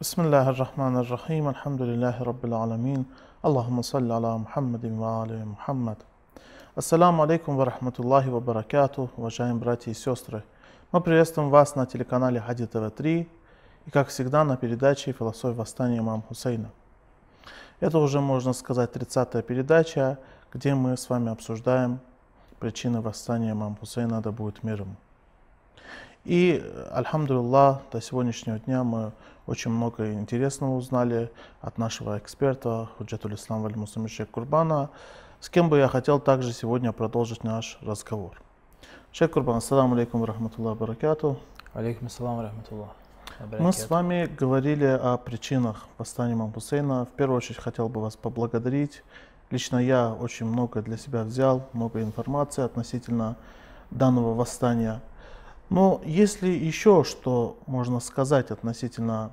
بسم الله الرحمن الرحيم الحمد لله رب العالمين اللهم صل على محمد وآل محمد Ассаламу алейкум ва рахматуллахи ва баракату, уважаемые братья и сестры. Мы приветствуем вас на телеканале Хади ТВ-3 и, как всегда, на передаче «Философия восстания имам Хусейна». Это уже, можно сказать, 30-я передача, где мы с вами обсуждаем причины восстания имама Хусейна, да будет мир ему. И, альхамдулилlah, до сегодняшнего дня мы очень много интересного узнали от нашего эксперта Худжатуль Ислам Валь Мусамишек Курбана, с кем бы я хотел также сегодня продолжить наш разговор. Шейх Курбан, ассаламу алейкум рахматуллах баракату. Алейкум ассалам рахматуллах. Мы с вами говорили о причинах восстания имама Хусейна. В первую очередь хотел бы вас поблагодарить. Лично я очень много для себя взял, много информации относительно данного восстания. Но есть ли еще что можно сказать относительно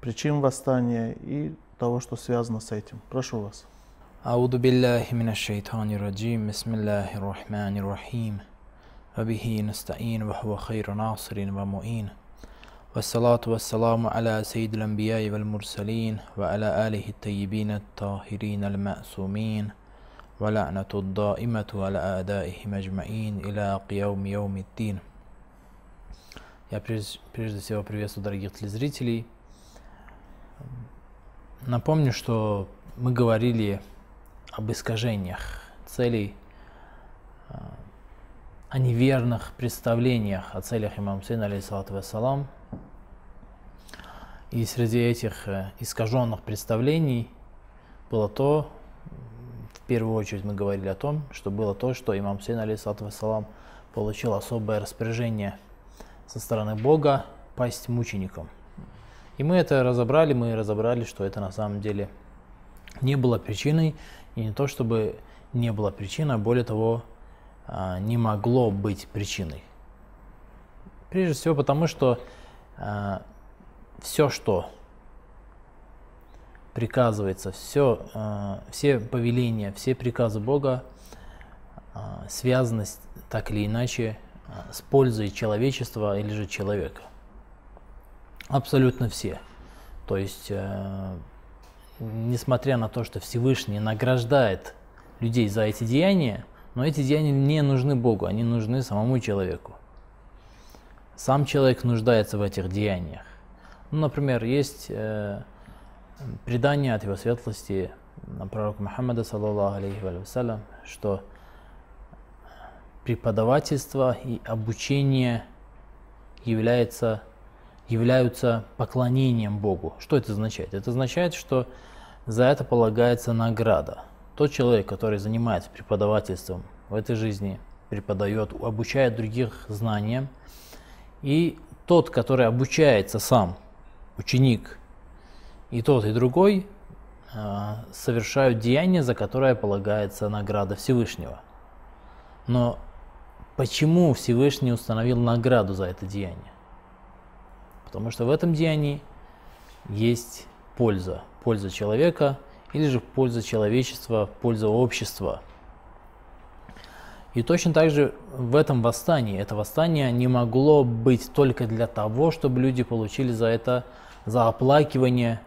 причин восстания и того, что связано с этим? Прошу вас. أعوذ بالله من الشيطان الرجيم بسم الله الرحمن الرحيم وبه نستعين وهو خير ناصر ومعين والصلاة والسلام على سيد الأنبياء والمرسلين وعلى آله الطيبين الطاهرين المأسومين ولعنة الدائمة على أعدائهم أجمعين إلى قيوم يوم الدين Я прежде, прежде всего приветствую дорогих телезрителей. Напомню, что мы говорили об искажениях целей, о неверных представлениях о целях имама Хусейна, алейхиссалату вассалам. И среди этих искаженных представлений было то, в первую очередь мы говорили о том, что было то, что имам Хусейн, алейхиссалату вассалам, получил особое распоряжение со стороны Бога пасть мучеником. И мы это разобрали, мы разобрали, что это на самом деле не было причиной, и не то чтобы не было причиной, а более того, не могло быть причиной. Прежде всего потому, что все, что приказывается, все, все повеления, все приказы Бога связаны так или иначе с пользой человечества или же человека. Абсолютно все. То есть, э, несмотря на то, что Всевышний награждает людей за эти деяния, но эти деяния не нужны Богу, они нужны самому человеку. Сам человек нуждается в этих деяниях. Ну, например, есть э, предание от его светлости пророка Мухаммада, саллаллаху алейхи вассалям, что преподавательство и обучение является, являются поклонением Богу. Что это означает? Это означает, что за это полагается награда. Тот человек, который занимается преподавательством в этой жизни, преподает, обучает других знаниям, и тот, который обучается сам, ученик, и тот, и другой совершают деяние, за которое полагается награда Всевышнего. Но Почему Всевышний установил награду за это деяние? Потому что в этом деянии есть польза. Польза человека или же польза человечества, польза общества. И точно так же в этом восстании. Это восстание не могло быть только для того, чтобы люди получили за это, за оплакивание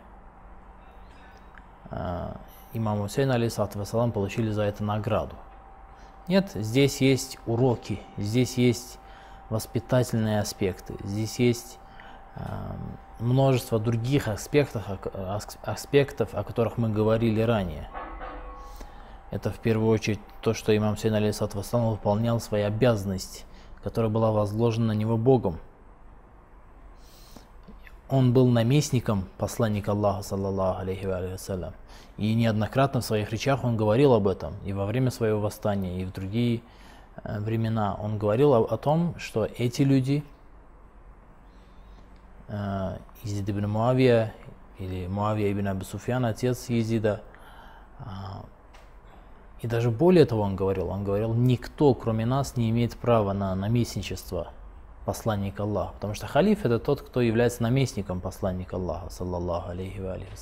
э, имама Хусейна, алейсалату вассалам, получили за это награду. Нет, здесь есть уроки, здесь есть воспитательные аспекты, здесь есть э, множество других аспектов, аспектов, о которых мы говорили ранее. Это в первую очередь то, что имам Сейн Алисат выполнял свою обязанность, которая была возложена на него Богом. Он был наместником посланника Аллаха, саллаллаху алейхи вассалям. И неоднократно в своих речах он говорил об этом, и во время своего восстания, и в другие э, времена. Он говорил о, о том, что эти люди, э, Изид ибн Муавия, или Муавия ибн Абу Суфьян, отец Езида, э, и даже более того он говорил, он говорил, никто кроме нас не имеет права на наместничество посланника Аллаха, потому что халиф это тот, кто является наместником посланника Аллаха, саллаллаху алейхи ва алейхи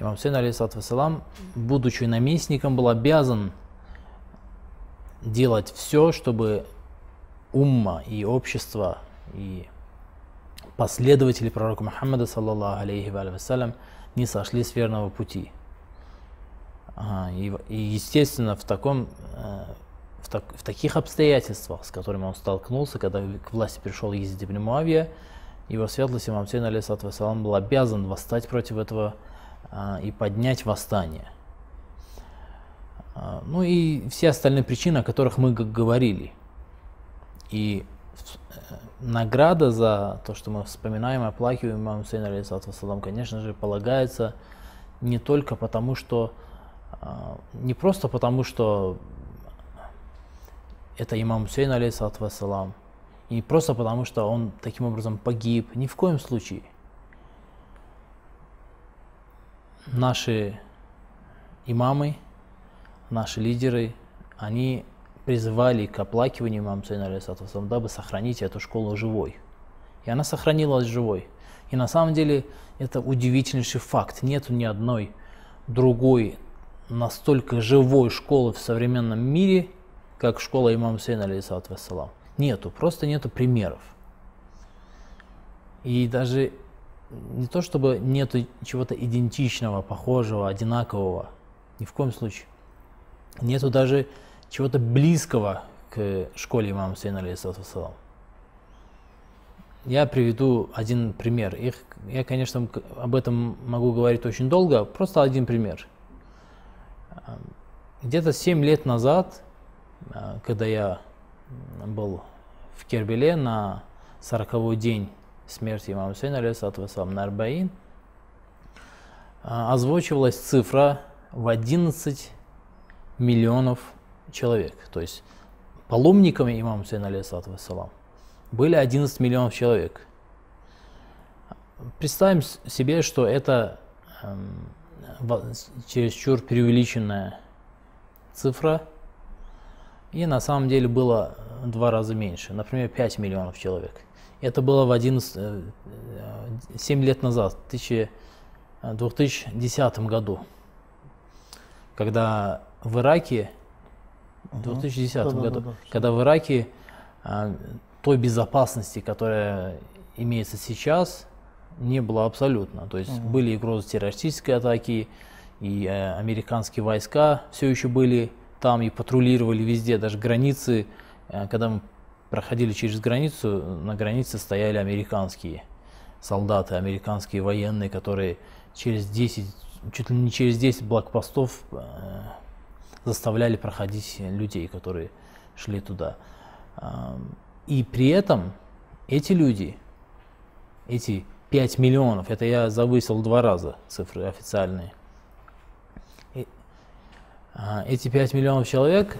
Имам Хусейн, алейхиссалам, будучи наместником, был обязан делать все, чтобы умма и общество, и последователи пророка Мухаммада, саллаллаху алейхи вассалям, не сошли с верного пути. И, естественно, в, таком, э, в, так, в таких обстоятельствах, с которыми он столкнулся, когда к власти пришел Езид ибн Муавия, его светлость имам Сейн алейсалам был обязан восстать против этого а, и поднять восстание. А, ну и все остальные причины, о которых мы говорили. И э, награда за то, что мы вспоминаем и оплакиваем имам Сейн алейсалам, конечно же, полагается не только потому, что а, не просто потому, что это имам Хусейн, алейхиссалату вассалам, и просто потому, что он таким образом погиб. Ни в коем случае. Наши имамы, наши лидеры, они призывали к оплакиванию имама Хусейна, алейхиссалату дабы сохранить эту школу живой. И она сохранилась живой. И на самом деле это удивительнейший факт. Нету ни одной другой настолько живой школы в современном мире, как школа имама Сейна, алейхиссалату вассалам. Нету, просто нету примеров. И даже не то, чтобы нету чего-то идентичного, похожего, одинакового, ни в коем случае. Нету даже чего-то близкого к школе имама Сейна, алейхиссалату вассалам. Я приведу один пример. Их, я, конечно, об этом могу говорить очень долго, просто один пример – где-то 7 лет назад, когда я был в Кербеле на 40-й день смерти имама Хусейна, алейхиссалам, на Арбаин, а, озвучивалась цифра в 11 миллионов человек. То есть паломниками имама Хусейна, алейхиссалам, были 11 миллионов человек. Представим себе, что это эм, чересчур преувеличенная цифра. И на самом деле было в два раза меньше, например, 5 миллионов человек. Это было в 11, 7 э, лет назад, в 2010 году, когда в Ираке, в 2010 да, году, да, да, когда в Ираке той безопасности, которая имеется сейчас, не было абсолютно. То есть угу. были угрозы террористической атаки, и э, американские войска все еще были там и патрулировали везде, даже границы, э, когда мы проходили через границу, на границе стояли американские солдаты, американские военные, которые через 10, чуть ли не через 10 блокпостов э, заставляли проходить людей, которые шли туда. И при этом эти люди, эти 5 миллионов. Это я завысил два раза цифры официальные. А, эти 5 миллионов человек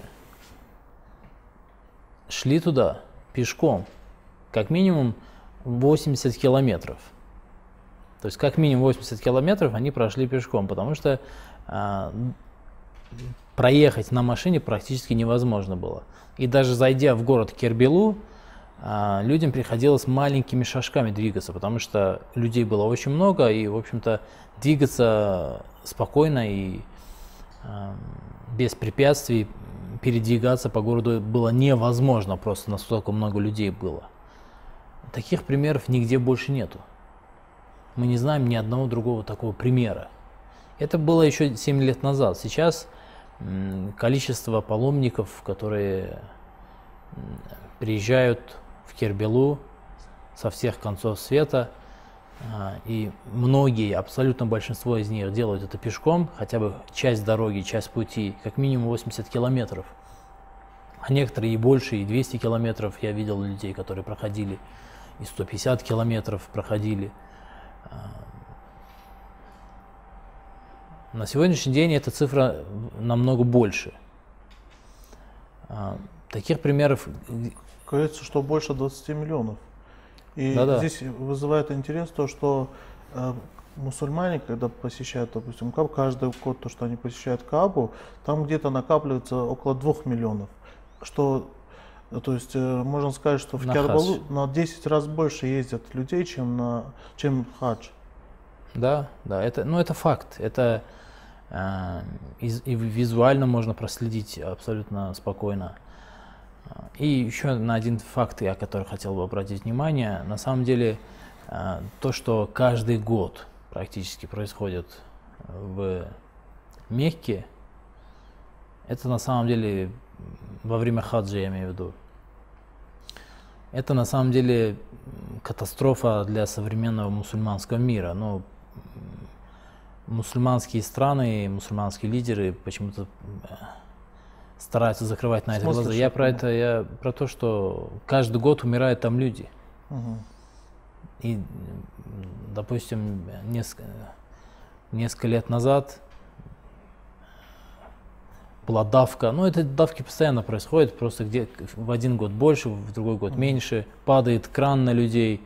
шли туда пешком, как минимум 80 километров. То есть как минимум 80 километров они прошли пешком, потому что а, проехать на машине практически невозможно было. И даже зайдя в город Кербелу, а, людям приходилось маленькими шажками двигаться, потому что людей было очень много, и, в общем-то, двигаться спокойно и э, без препятствий передвигаться по городу было невозможно, просто настолько много людей было. Таких примеров нигде больше нету. Мы не знаем ни одного другого такого примера. Это было еще 7 лет назад. Сейчас количество паломников, которые приезжают в Кербелу со всех концов света. А, и многие, абсолютно большинство из них делают это пешком, хотя бы часть дороги, часть пути, как минимум 80 километров. А некоторые и больше, и 200 километров я видел людей, которые проходили, и 150 километров проходили. А, на сегодняшний день эта цифра намного больше. А, таких примеров Говорится, что больше 20 миллионов. И Да-да. здесь вызывает интерес то, что э, мусульмане, когда посещают, допустим, Кабу, каждый год то, что они посещают Кабу, там где-то накапливается около 2 миллионов. Что, то есть, э, можно сказать, что в на Кербалу на 10 раз больше ездят людей, чем, на, чем хадж. Да, да, это, ну, это факт. Это э, и, и визуально можно проследить абсолютно спокойно. И еще на один факт, я который хотел бы обратить внимание. На самом деле а, то, что каждый год практически происходит в Мекке, это на самом деле во время хаджа, я имею в виду. Это на самом деле катастрофа для современного мусульманского мира. Но мусульманские страны, мусульманские лидеры почему-то э, стараются закрывать на это глаза. Я про это, я про то, что каждый год умирают там люди. Угу. И, допустим, несколько, несколько лет назад была давка. Ну, это давки постоянно происходят, просто где в один год больше, в другой год меньше. Падает кран на людей.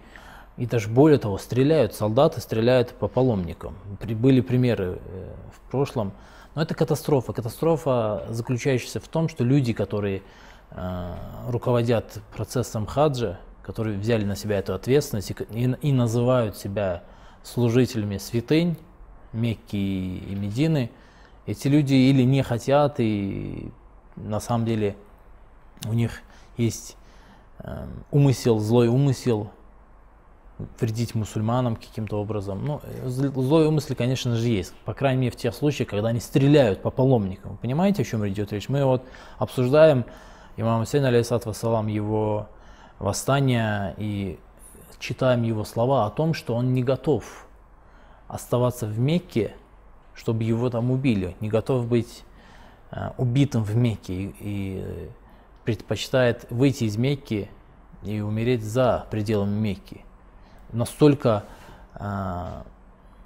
И даже более того, стреляют, солдаты стреляют по паломникам. Были примеры э, в прошлом. Но это катастрофа. Катастрофа, заключающаяся в том, что люди, которые э, руководят процессом хаджа, которые взяли на себя эту ответственность и, и называют себя служителями святынь, Мекки и Медины, эти люди или не хотят, и на самом деле у них есть э, умысел, злой умысел вредить мусульманам каким-то образом. Ну, злой умысел, конечно же, есть. По крайней мере, в тех случаях, когда они стреляют по паломникам. Понимаете, о чем идет речь? Мы вот обсуждаем имама Хусейна, алейсалат вассалам, его восстание и читаем его слова о том, что он не готов оставаться в Мекке чтобы его там убили, не готов быть э, убитым в Мекке и, и предпочитает выйти из Мекки и умереть за пределами Мекки. Настолько э,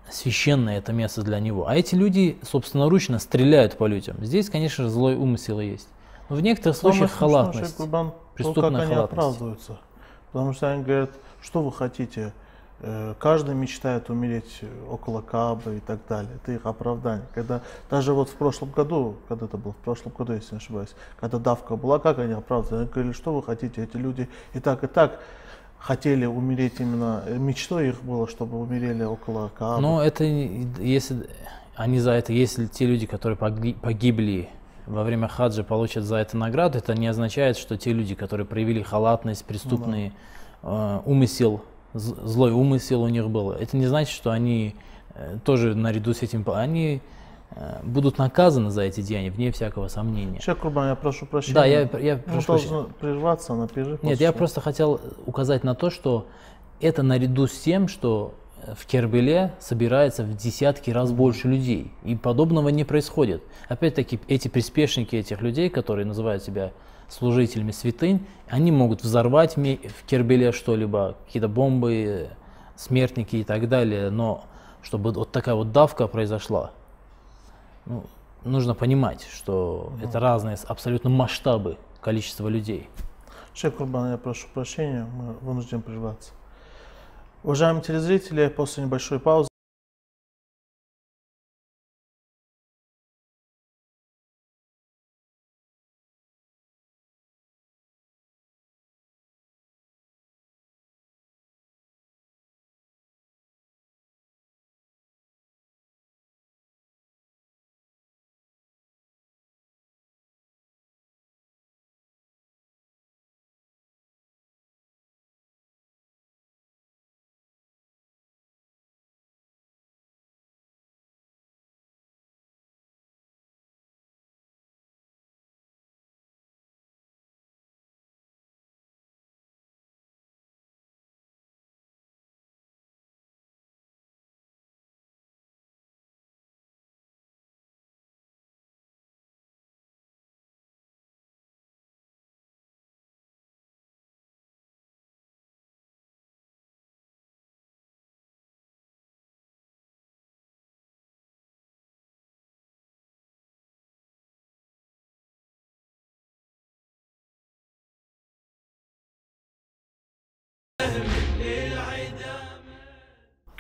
священное это место для него. А эти люди собственноручно стреляют по людям. Здесь, конечно же, злой умысел есть. Но в некоторых случаях халатность, преступная то, как халатность. они оправдываются. Потому что они говорят, что вы хотите, Э, каждый мечтает умереть около Кабы и так далее. Это их оправдание. Когда даже вот в прошлом году, когда это было в прошлом году, если не ошибаюсь, когда давка была, как они оправдывали? Они говорили, что вы хотите, эти люди и так, и так хотели умереть именно, э, мечтой их было, чтобы умерели около Каабы. Но это, если они за это, если те люди, которые погибли во время хаджа, получат за это награду, это не означает, что те люди, которые проявили халатность, преступный да. э, умысел, злой умысел у них был. Это не значит, что они э, тоже наряду с этим, они будут наказаны за эти деяния, вне всякого сомнения. Шейх Курбан, я прошу прощения. Да, я, я прошу прощения. прерваться на перерыв. Нет, я просто хотел указать на то, что это наряду с тем, что в Кербеле собирается в десятки раз больше людей. И подобного не происходит. Опять-таки, эти приспешники этих людей, которые называют себя служителями святынь, они могут взорвать в Кербеле что-либо, какие-то бомбы, смертники и так далее, но чтобы вот такая вот давка произошла, ну, нужно понимать, что ну. это разные абсолютно масштабы количества людей. Шейх Курбан, я прошу прощения, мы вынуждены прерваться. Уважаемые телезрители, после небольшой паузы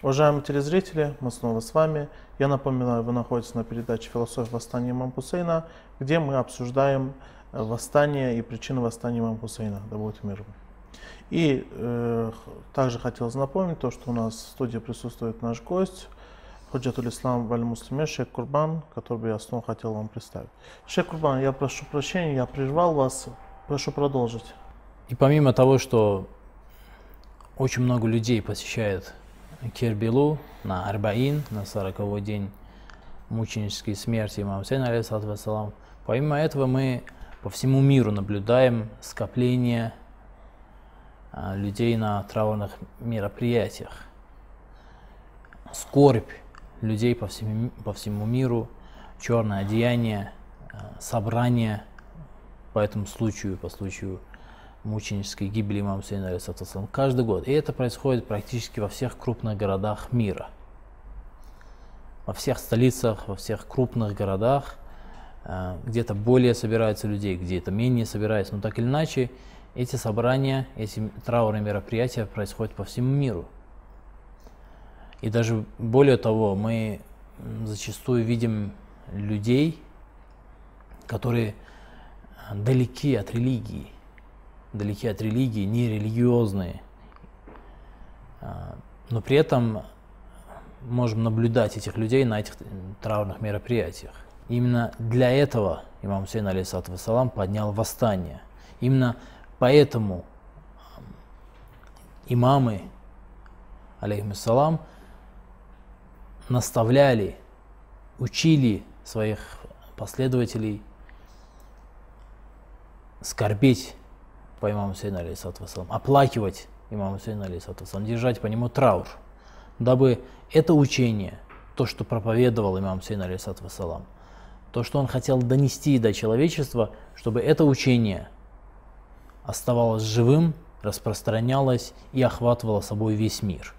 Уважаемые телезрители, мы снова с вами. Я напоминаю, вы находитесь на передаче «Философия восстания имам Хусейна», где мы обсуждаем э, восстание и причины восстания Хусейна, да будет мир. И э, также хотелось напомнить то, что у нас в студии присутствует наш гость, Ходжатуль Ислам Валь Муслиме, Шейх Курбан, который я снова хотел вам представить. Шейх Курбан, я прошу прощения, я прервал вас, прошу продолжить. И помимо того, что очень много людей посещает Кербилу на Арбаин, на 40 день мученической смерти имама Хусейна, алейхиссалам. Помимо этого мы по всему миру наблюдаем скопление а, людей на траурных мероприятиях. Скорбь людей по всему, по всему миру, черное одеяние, а, собрание по этому случаю, по случаю мученической гибели имама Хусейна, алейхиссалам, каждый год. И это происходит практически во всех крупных городах мира. Во всех столицах, во всех крупных городах, а, где-то более собираются людей, где-то менее собираются, но так или иначе, эти собрания, эти траурные мероприятия происходят по всему миру. И даже более того, мы зачастую видим людей, которые далеки от религии, далеки от религии, нерелигиозные, а, но при этом можем наблюдать этих людей на этих траурных мероприятиях. Именно для этого имам Хусейн, алейхиссалату вассалам, поднял восстание. Именно поэтому имамы, алейхиссалам, наставляли, учили своих последователей скорбеть по имаму Хусейну, алейхиссалам, оплакивать имаму Хусейну, алейхиссалам, держать по нему траур, дабы это учение, то, что проповедовал имам Хусейн, алейхиссалам, то, что он хотел донести до человечества, чтобы это учение оставалось живым, распространялось и охватывало собой весь мир.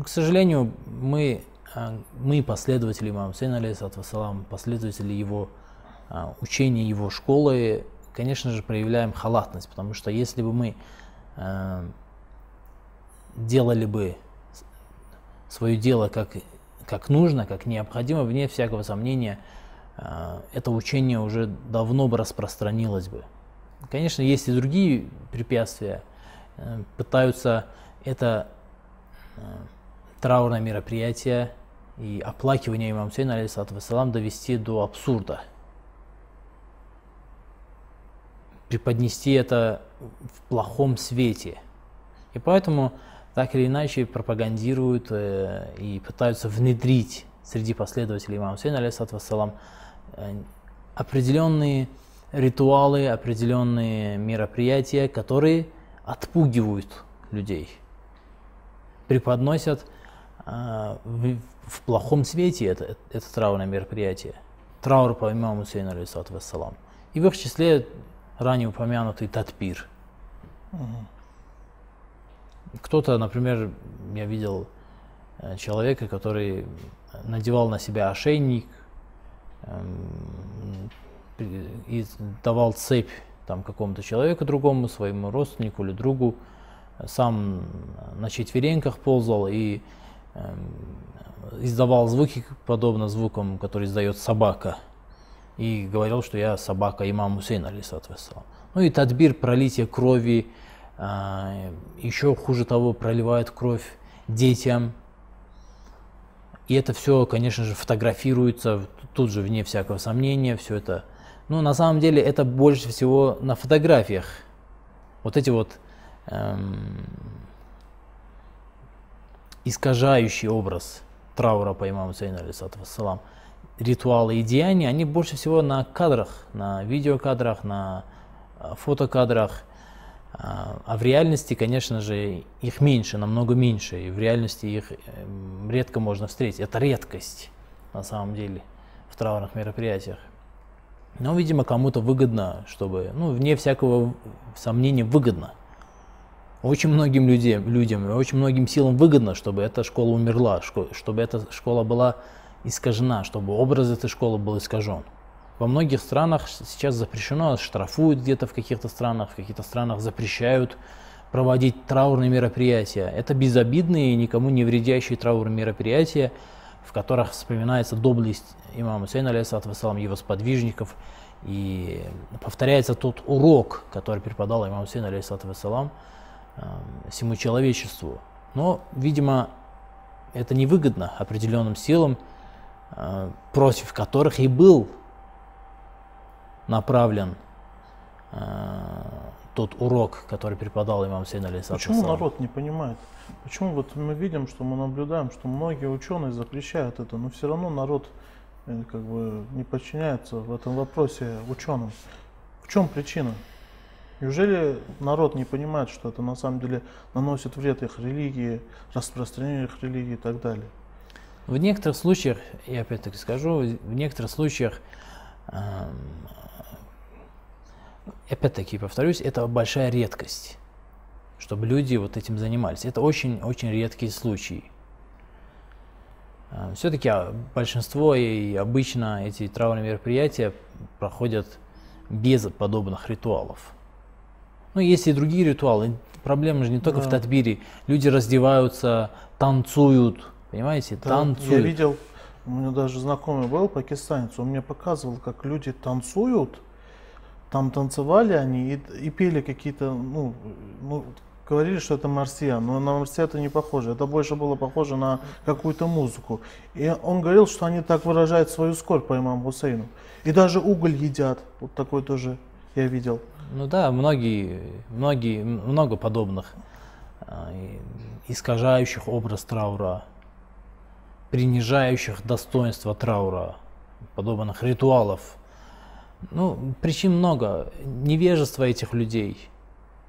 К сожалению, мы, а, мы последователи имама Хусейна, алейхиссалам, последователи его а, учения, его школы, конечно же, проявляем халатность, потому что если бы мы а, делали бы свое дело как, как нужно, как необходимо, вне всякого сомнения, это учение уже давно бы распространилось бы. Конечно, есть и другие препятствия. Э, пытаются это э, траурное мероприятие и оплакивание имама Хусейна, алейхиссалам, довести до абсурда. Преподнести это в плохом свете. И поэтому так или иначе пропагандируют э, и пытаются внедрить среди последователей имама Хусейна, алейхиссалам, э, определенные ритуалы, определенные мероприятия, которые отпугивают людей, преподносят э, в, в плохом свете это, это траурное мероприятие. Траур по имаму Хусейну, вассалам. И в их числе ранее упомянутый татпир. Кто-то, например, я видел э, человека, который надевал на себя ошейник, эм, и давал цепь там какому-то человеку другому, своему родственнику или другу, сам на четвереньках ползал и э, издавал звуки, подобно звукам, которые издает собака. И говорил, что я собака имам Хусейн, алейсалату Ну и тадбир, пролитие крови, э, еще хуже того, проливает кровь детям. И это все, конечно же, фотографируется тут же, вне всякого сомнения, все это ну, на самом деле это больше всего на фотографиях. Вот эти вот эм, искажающий образ траура по имаму Сейну, алейсалам, ритуалы и деяния, они больше всего на кадрах, на видеокадрах, на э, фотокадрах. А, а в реальности, конечно же, их меньше, намного меньше. И в реальности их эм, редко можно встретить. Это редкость на самом деле в траурных мероприятиях. Но, видимо, кому-то выгодно, чтобы, ну, вне всякого сомнения, выгодно. Очень многим людям, людям, очень многим силам выгодно, чтобы эта школа умерла, чтобы эта школа была искажена, чтобы образ этой школы был искажен. Во многих странах сейчас запрещено, штрафуют где-то в каких-то странах, в каких-то странах запрещают проводить траурные мероприятия. Это безобидные и никому не вредящие траурные мероприятия, в которых вспоминается доблесть имама Хусейна, алейхиссалам, его сподвижников, и повторяется тот урок, который преподал имам Хусейн, алейхиссалам, э, всему человечеству. Но, видимо, это невыгодно определенным силам, против которых и был направлен э, тот урок, который преподал имам Сейн алейхиссалату Почему народ не понимает? Почему вот мы видим, что мы наблюдаем, что многие ученые запрещают это, но все равно народ э, как бы не подчиняется в этом вопросе ученым. В чем причина? Неужели народ не понимает, что это на самом деле наносит вред их религии, распространению их религии и так далее? В некоторых случаях, я опять-таки скажу, в некоторых случаях, эм, опять-таки повторюсь, это большая редкость, чтобы люди вот этим занимались. Это очень-очень редкие случаи. Все-таки большинство и обычно эти траурные мероприятия проходят без подобных ритуалов. Ну, есть и другие ритуалы. Проблема же не только в Да. Татбире. Люди раздеваются, танцуют, понимаете, Да, танцуют. Я видел, у меня даже знакомый был пакистанец, он мне показывал, как люди танцуют, там танцевали они и, и пели какие-то, ну, ну, говорили, что это марсиан, но на марсиан это не похоже, это больше было похоже на какую-то музыку. И он говорил, что они так выражают свою скорбь по имаму Хусейну. И даже уголь едят, вот такой тоже я видел. Ну да, многие, многие, много подобных а, искажающих образ траура, принижающих достоинство траура, подобных ритуалов. Ну, причин много. Невежество этих людей,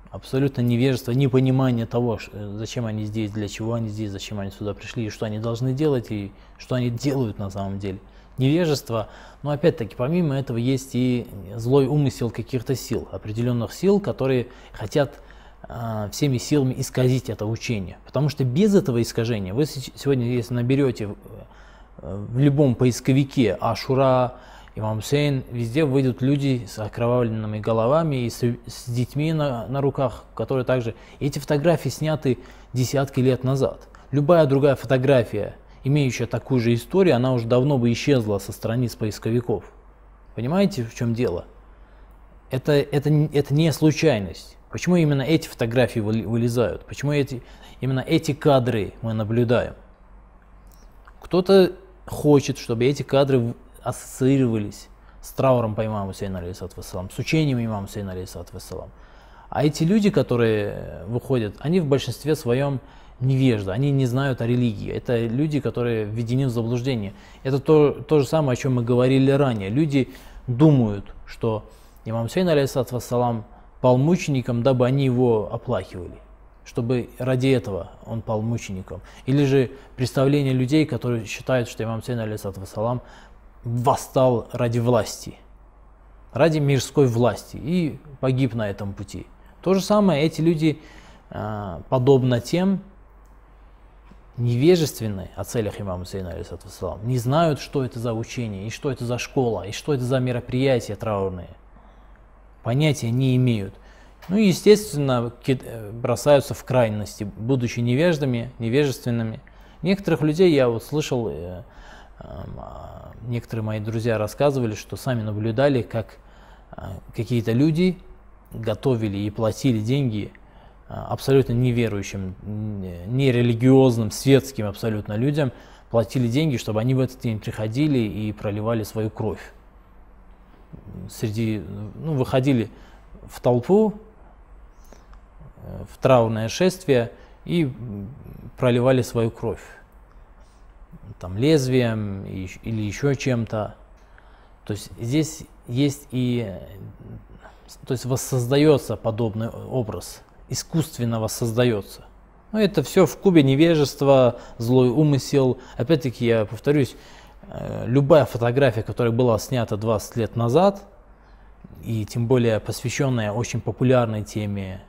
абсолютно невежество, непонимание того, э, зачем они здесь, для чего они здесь, зачем они сюда пришли, и что они должны делать, и что они делают на самом деле. Невежество, но опять-таки, помимо этого, есть и злой умысел каких-то сил, определенных сил, которые хотят всеми силами исказить это учение. Потому что без этого искажения, вы сегодня, если наберете в- э, в любом поисковике Ашура, Имам Хусейн, везде выйдут люди с окровавленными головами и с, с детьми на, на руках, которые также... Эти фотографии сняты десятки лет назад. Любая другая фотография, имеющая такую же историю, она уже давно бы исчезла со страниц поисковиков. Понимаете, в чем дело? Это, это, это не случайность. Почему именно эти фотографии вылезают? Почему эти, именно эти кадры мы наблюдаем? Кто-то хочет, чтобы эти кадры ассоциировались с трауром по имаму алейхиссалату вассалам, с учением имама алейхиссалату вассалам. А эти люди, которые выходят, они в большинстве своем невежды, они не знают о религии. Это люди, которые введены в заблуждение. Это то, то же самое, о чем мы говорили ранее. Люди думают, что имам Сейн алейхиссалату вассалам пал мучеником, дабы они его оплакивали чтобы ради этого он пал мучеником. Или же представление людей, которые считают, что имам Сейн алейхиссалату вассалам восстал ради власти, ради мирской власти и погиб на этом пути. То же самое эти люди, а, подобно тем, невежественны о целях имама Сейна алейхиссалату вассалам, не знают, что это за учение, и что это за школа, и что это за мероприятия траурные. Понятия не имеют. Ну естественно, э, бросаются в крайности, будучи невеждами, невежественными. Некоторых людей я вот слышал, э, эм, а, некоторые мои друзья рассказывали, что сами наблюдали, как а, какие-то люди готовили и платили деньги абсолютно неверующим, нерелигиозным, светским абсолютно людям, платили деньги, чтобы они в этот день приходили и проливали свою кровь. Среди, ну, выходили в толпу, э, в траурное шествие и проливали свою кровь. Там лезвием или еще чем-то. То есть здесь есть и, то есть воссоздается подобный образ, искусственно воссоздается. Но это все в кубе невежества, злой умысел. Опять-таки, я повторюсь, любая фотография, которая была снята 20 лет назад, и тем более посвященная очень популярной теме,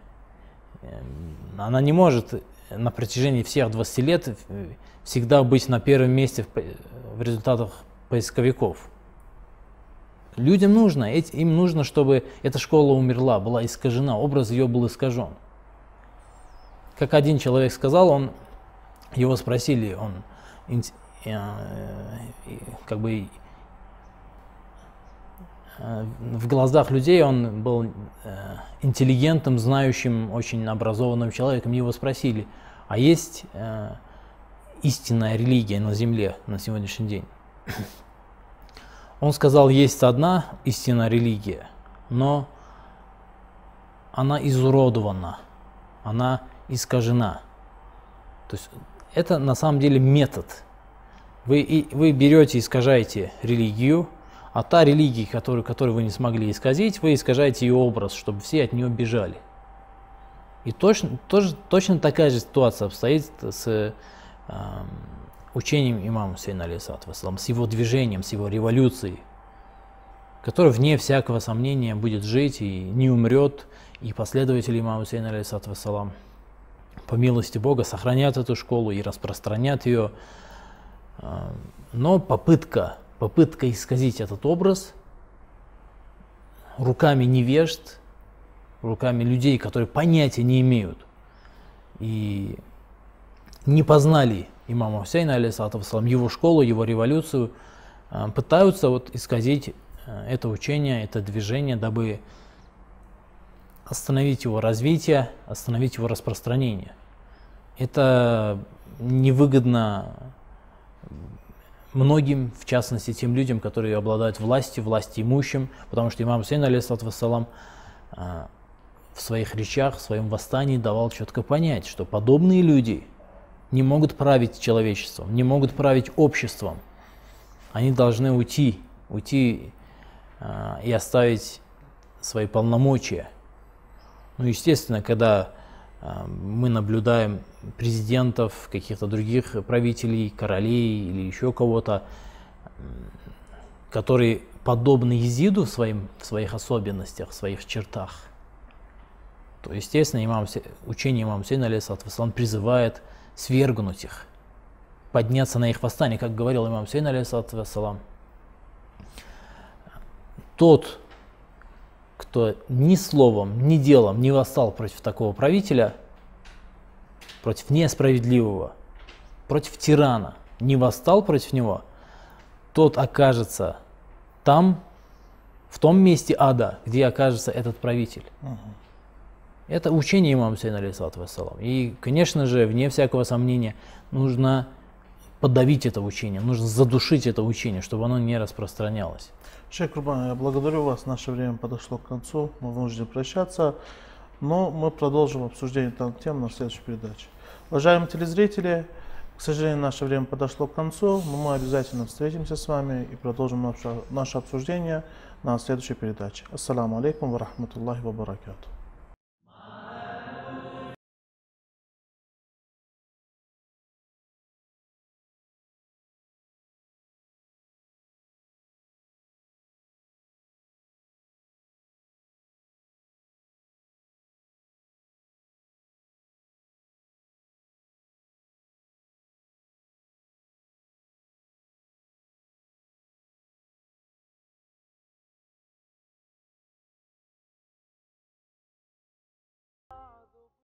эм, она не может на протяжении всех 20 лет э, всегда быть на первом месте в, результатах поисковиков. Людям нужно, им нужно, чтобы эта школа умерла, была искажена, образ ее был искажен. Как один человек сказал, он, его спросили, он э, как бы э, в глазах людей он был э, интеллигентным, знающим, очень образованным человеком. Его спросили, а есть э, истинная религия на земле на сегодняшний день? Он сказал, есть одна истинная религия, но она изуродована, она искажена. То есть это на самом деле метод. Вы, и, вы берете, искажаете религию, а та религия, которую, которую вы не смогли исказить, вы искажаете ее образ, чтобы все от нее бежали. И точно, тоже, точно такая же ситуация обстоит с э, учением имама Сейна Алисатова, с его движением, с его революцией, который вне всякого сомнения будет жить и не умрет, и последователи имама Сейна Алисатова Салам по милости Бога сохранят эту школу и распространят ее. Но попытка, попытка исказить этот образ руками невежд, руками людей, которые понятия не имеют и не познали имама Хусейна, алейсалам, его школу, его революцию, а, пытаются вот исказить а, это учение, это движение, дабы остановить его развитие, остановить его распространение. Это невыгодно многим, в частности тем людям, которые обладают властью, власти имущим, потому что имам Хусейн, алейсалам, а, в своих речах, в своем восстании давал четко понять, что подобные люди не могут править человечеством, не могут править обществом. Они должны уйти, уйти э, и оставить свои полномочия. Ну, естественно, когда мы наблюдаем президентов, каких-то других правителей, королей или еще кого-то, которые подобны Езиду в, своим, в своих особенностях, в своих чертах, то, естественно, имам, учение имама Сейна, алейсалам, призывает свергнуть их, подняться на их восстание, как говорил имам Сейн, алейсалам. Тот, кто ни словом, ни делом не восстал против такого правителя, против несправедливого, против тирана, не восстал против него, тот окажется там, в том месте ада, где окажется этот правитель. Угу. Это учение имама Сейна, алейхиссалату вассалам. И, конечно же, вне всякого сомнения, нужно подавить это учение, нужно задушить это учение, чтобы оно не распространялось. Шейх Курбан, я благодарю вас. Наше время подошло к концу. Мы вынуждены прощаться. Но мы продолжим обсуждение данных тем на следующей передаче. Уважаемые телезрители, к сожалению, наше время подошло к концу, но мы обязательно встретимся с вами и продолжим наше, наше обсуждение на следующей передаче. Ассаламу алейкум ва рахматуллахи ва баракату.